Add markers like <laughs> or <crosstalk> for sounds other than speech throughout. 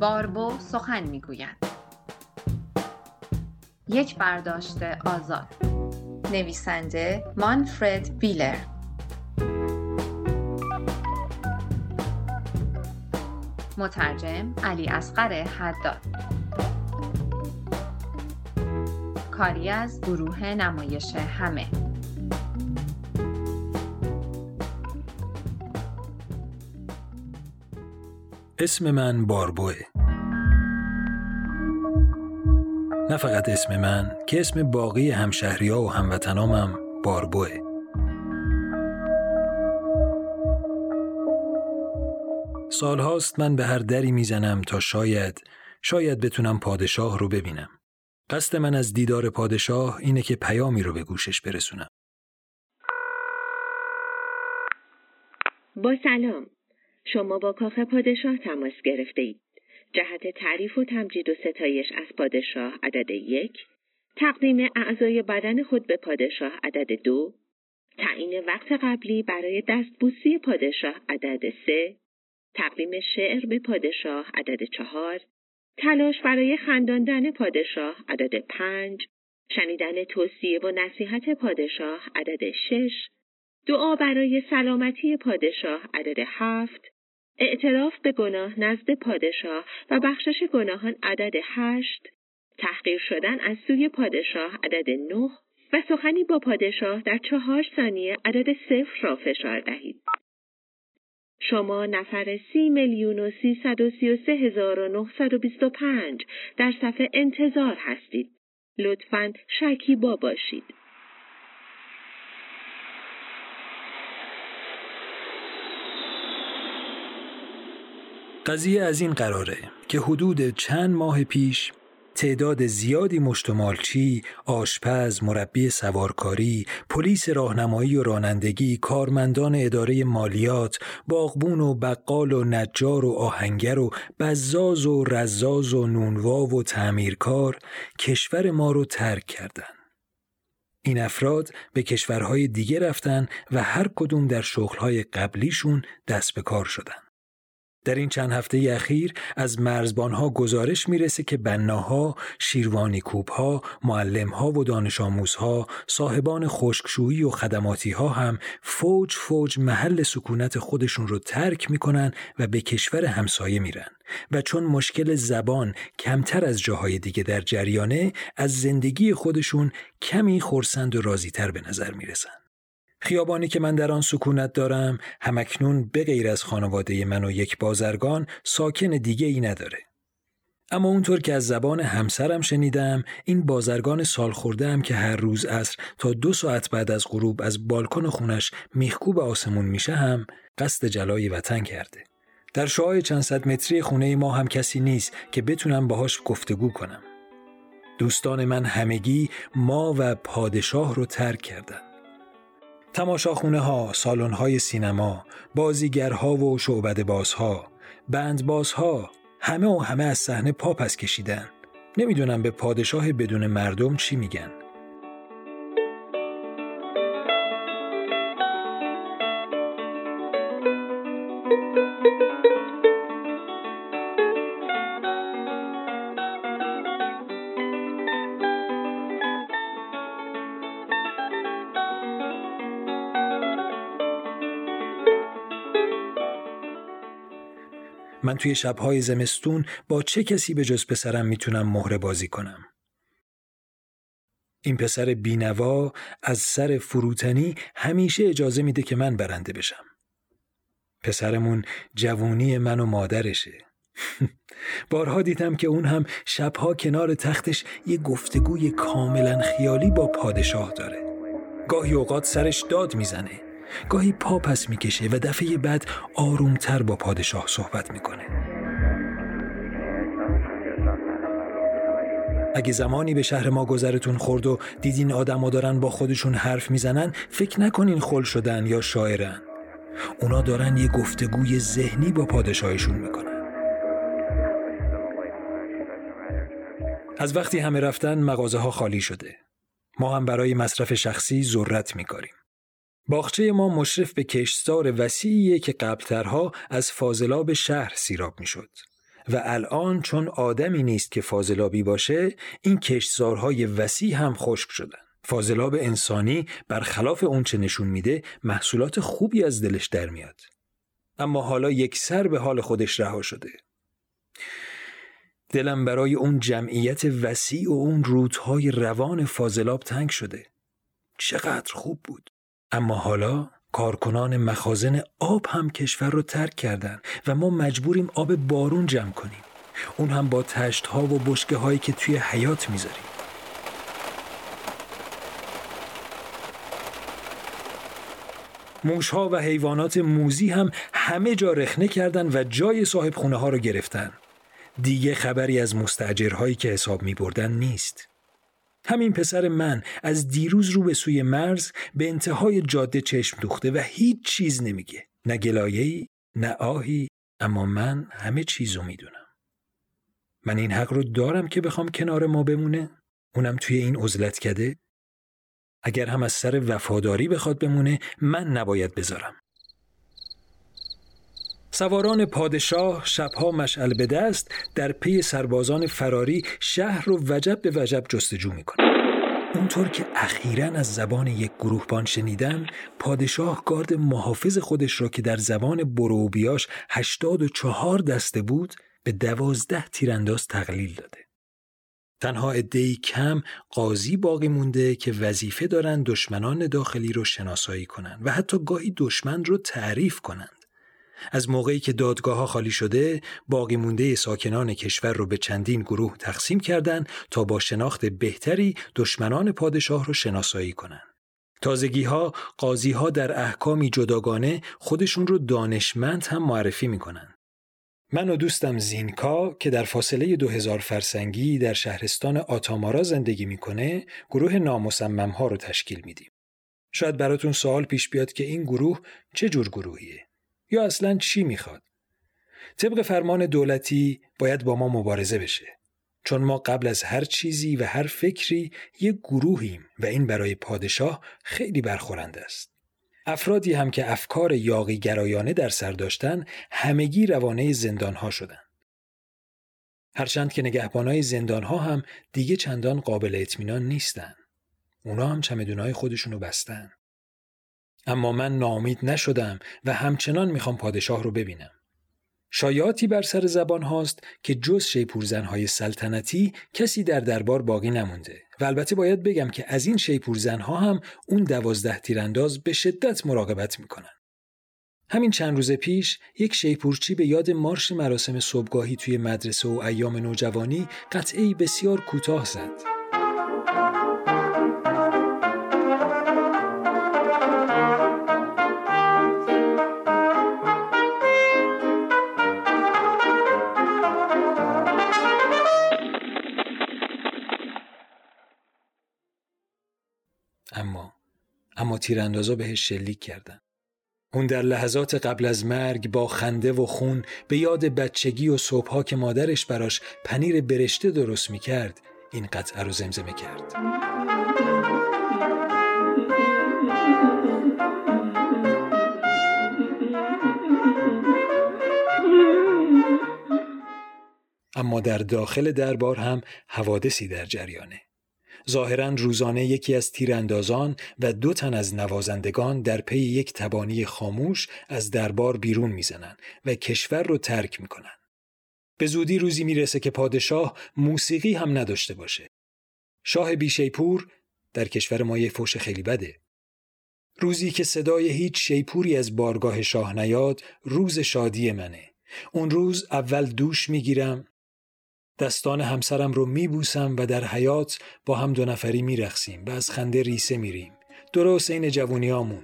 باربو سخن می‌گوید. یک برداشت آزاد. نویسنده مانفرد ویلر. مترجم علی اصغر حداد. کاری از گروه نمایش همه. اسم من باربوه. نه فقط اسم من که اسم باقی همشهری ها و هموطنامم باربوه. سالهاست من به هر دری می‌زنم تا شاید شاید بتونم پادشاه رو ببینم. قصد من از دیدار پادشاه اینه که پیامی رو به گوشش برسونم. با سلام. شما با کاخ پادشاه تماس گرفته اید. جهت تعریف و تمجید و ستایش از پادشاه عدد یک، تقدیم اعضای بدن خود به پادشاه عدد دو، تعیین وقت قبلی برای دستبوسی پادشاه عدد سه، تقدیم شعر به پادشاه عدد چهار، تلاش برای خنداندن پادشاه عدد پنج، شنیدن توصیه و نصیحت پادشاه عدد شش، دعا برای سلامتی پادشاه عدد هفت، اعتراف به گناه نزد پادشاه و بخشش گناهان عدد هشت، تحقیر شدن از سوی پادشاه عدد نه و سخنی با پادشاه در چهار ثانیه عدد صفر را فشار دهید. شما نفر سی میلیون و سیصد و سی و سه هزار و نهصد و بیست و پنج در صفحه انتظار هستید. لطفاً شکیبا باشید. قضیه از این قراره که حدود چند ماه پیش تعداد زیادی مشتمالچی، آشپز، مربی سوارکاری، پلیس راهنمایی و رانندگی، کارمندان اداره مالیات، باغبون و بقال و نجار و آهنگر و بزاز و رزاز و نونوا و تعمیرکار کشور ما رو ترک کردن. این افراد به کشورهای دیگه رفتن و هر کدوم در شغلهای قبلیشون دست به کار شدن. در این چند هفته اخیر از مرزبانها گزارش می‌رسه که بناها، شیروانی کوبها، معلمها و دانش آموزها، صاحبان خشکشویی و خدماتی ها هم فوج فوج محل سکونت خودشون رو ترک می‌کنن و به کشور همسایه میرن و چون مشکل زبان کمتر از جاهای دیگه در جریانه از زندگی خودشون کمی خورسند و راضیتر به نظر می‌رسن. خیابانی که من در آن سکونت دارم همکنون به غیر از خانواده من و یک بازرگان ساکن دیگه ای نداره. اما اونطور که از زبان همسرم شنیدم این بازرگان سال خورده هم که هر روز عصر تا دو ساعت بعد از غروب از بالکن خونش میخکوب آسمون میشه هم قصد جلای وطن کرده. در شعای چند صد متری خونه ما هم کسی نیست که بتونم باهاش گفتگو کنم. دوستان من همگی ما و پادشاه رو ترک کردن. تماشاخونه ها، سالن های سینما، بازیگرها و شعبد بازها، بند بازها، همه و همه از صحنه پا پس کشیدن. نمی‌دونم به پادشاه بدون مردم چی میگن. من توی شبهای زمستون با چه کسی به جز پسرم می‌تونم مهره بازی کنم؟ این پسر بینوا از سر فروتنی همیشه اجازه میده که من برنده بشم. پسرمون جوونی من و مادرشه. <laughs> بارها دیدم که اون هم شبها کنار تختش یه گفتگوی کاملا خیالی با پادشاه داره. گاهی اوقات سرش داد می‌زنه. گاهی پا پس می‌کشه و دفعه بعد آرومتر با پادشاه صحبت می‌کنه. اگه زمانی به شهر ما گذرتون خورد و دیدین آدما دارن با خودشون حرف می‌زنن فکر نکنین خل شدن یا شاعرن. اونا دارن یه گفتگوی ذهنی با پادشاهشون می‌کنن. از وقتی همه رفتن مغازه ها خالی شده. ما هم برای مصرف شخصی ذرت میکاریم. باغچه ما مشرف به کشتزار وسیعیه که قبلترها از فاضلاب شهر سیراب می‌شد. و الان چون آدمی نیست که فاضلابی باشه این کشتزارهای وسیع هم خشک شدن. فاضلاب انسانی برخلاف اونچه نشون میده محصولات خوبی از دلش در میاد. اما حالا یک سر به حال خودش رها شده. دلم برای اون جمعیت وسیع و اون رودهای روان فاضلاب تنگ شده. چقدر خوب بود. اما حالا کارکنان مخازن آب هم کشور رو ترک کردن و ما مجبوریم آب بارون جمع کنیم. اون هم با تشت ها و بشکه هایی که توی حیات می‌ذاریم. موش ها و حیوانات موزی هم همه جا رخنه کردن و جای صاحب خونه ها رو گرفتن. دیگه خبری از مستجرهایی که حساب می بردن نیست. همین پسر من از دیروز رو به سوی مرز به انتهای جاده چشم دوخته و هیچ چیز نمیگه. نه گلایه‌ای نه آهی اما من همه چیزو می‌دونم. من این حق رو دارم که بخوام کنار ما بمونه؟ اونم توی این عزلت کده اگر هم از سر وفاداری بخواد بمونه من نباید بذارم. سواران پادشاه شبها مشعل به دست در پی سربازان فراری شهر رو وجب به وجب جستجو می‌کنن اونطور که اخیرا از زبان یک گروهبان شنیدم پادشاه گارد محافظ خودش را که در زبان بروبیاش هشتاد و چهار دسته بود به دوازده تیرانداز تقلیل داده تنها عدهای کم قاضی باقی مونده که وظیفه دارن دشمنان داخلی رو شناسایی کنند و حتی گاهی دشمن رو تعریف کنند. از موقعی که دادگاه ها خالی شده باقی مونده ساکنان کشور رو به چندین گروه تقسیم کردند تا با شناخت بهتری دشمنان پادشاه رو شناسایی کنند. تازگی ها قاضی ها در احکامی جداگانه خودشون رو دانشمند هم معرفی می‌کنن. من و دوستم زینکا که در فاصله 2000 فرسنگی در شهرستان آتامارا زندگی می‌کنه گروه نامصمم ها رو تشکیل میدیم. شاید براتون سوال پیش بیاد که این گروه چه جور گروهیه یا اصلا چی می‌خواد؟ طبق فرمان دولتی باید با ما مبارزه بشه. چون ما قبل از هر چیزی و هر فکری یک گروهیم و این برای پادشاه خیلی برخورنده است. افرادی هم که افکار یاقی گرایانه در سر داشتن همگی روانه زندانها شدن. هرچند که نگهبانای زندانها هم دیگه چندان قابل اطمینان نیستن. اونا هم چمدونای خودشونو بستن. اما من نامید نشدم و همچنان می‌خوام پادشاه رو ببینم. شایعاتی بر سر زبان هاست که جز شیپورزنهای سلطنتی کسی در دربار باقی نمونده و البته باید بگم که از این شیپورزنها هم اون دوازده تیرانداز به شدت مراقبت می‌کنن. همین چند روز پیش یک شیپورچی به یاد مارش مراسم صبحگاهی توی مدرسه و ایام نوجوانی قطعی بسیار کوتاه زد. تیراندازا بهش شلیک کردن. اون در لحظات قبل از مرگ با خنده و خون به یاد بچگی و صبحها که مادرش براش پنیر برشته درست می‌کرد این قطعه رو زمزمه کرد. اما در داخل دربار هم حوادثی در جریانه. ظاهرا روزانه یکی از تیراندازان و دو تن از نوازندگان در پی یک تبانی خاموش از دربار بیرون می‌زنند و کشور رو ترک می‌کنن. به زودی روزی می‌رسه که پادشاه موسیقی هم نداشته باشه. شاه بیشیپور در کشور ما یه فوش خیلی بده. روزی که صدای هیچ شیپوری از بارگاه شاه نیاد روز شادی منه. اون روز اول دوش می‌گیرم دستان همسرم رو میبوسم و در حیات با هم دو نفری میرخسیم و از خنده ریسه میریم. درست این جوونیامون.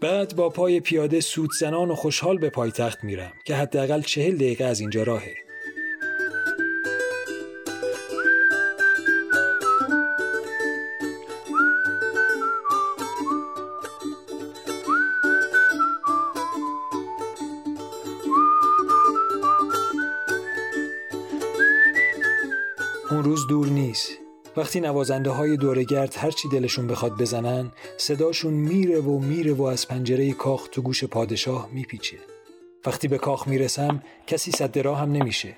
بعد با پای پیاده سود زنان و خوشحال به پایتخت میرم که حداقل چهل دقیقه از اینجا راهه. اون روز دور نیست. وقتی نوازنده های دورگرد هرچی دلشون بخواد بزنن صداشون میره و میره و از پنجره کاخ تو گوش پادشاه میپیچه. وقتی به کاخ می‌رسم کسی صد راه هم نمیشه.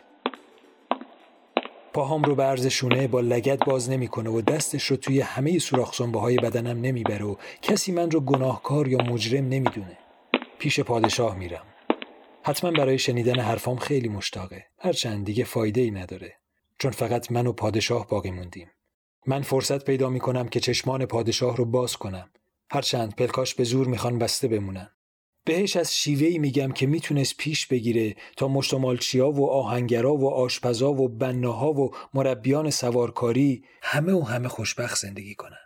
پاهام رو به شونه با لگت باز نمی‌کنه و دستش رو توی همه سوراخ های بدنم نمی‌بره و کسی من رو گناهکار یا مجرم نمی‌دونه. پیش پادشاه میرم. حتما برای شنیدن حرفام خیلی مشتاقه. هرچند دیگه فایده ای نداره. چون فقط من و پادشاه باقی موندیم. من فرصت پیدا می‌کنم که چشمان پادشاه رو باز کنم. هرچند پلکاش به زور می‌خوان بسته بمونن. بهش از شیوهی میگم که می‌تونست پیش بگیره تا مشتمالچیا و آهنگرا و آشپزا و بناها و مربیان سوارکاری همه و همه خوشبخت زندگی کنن.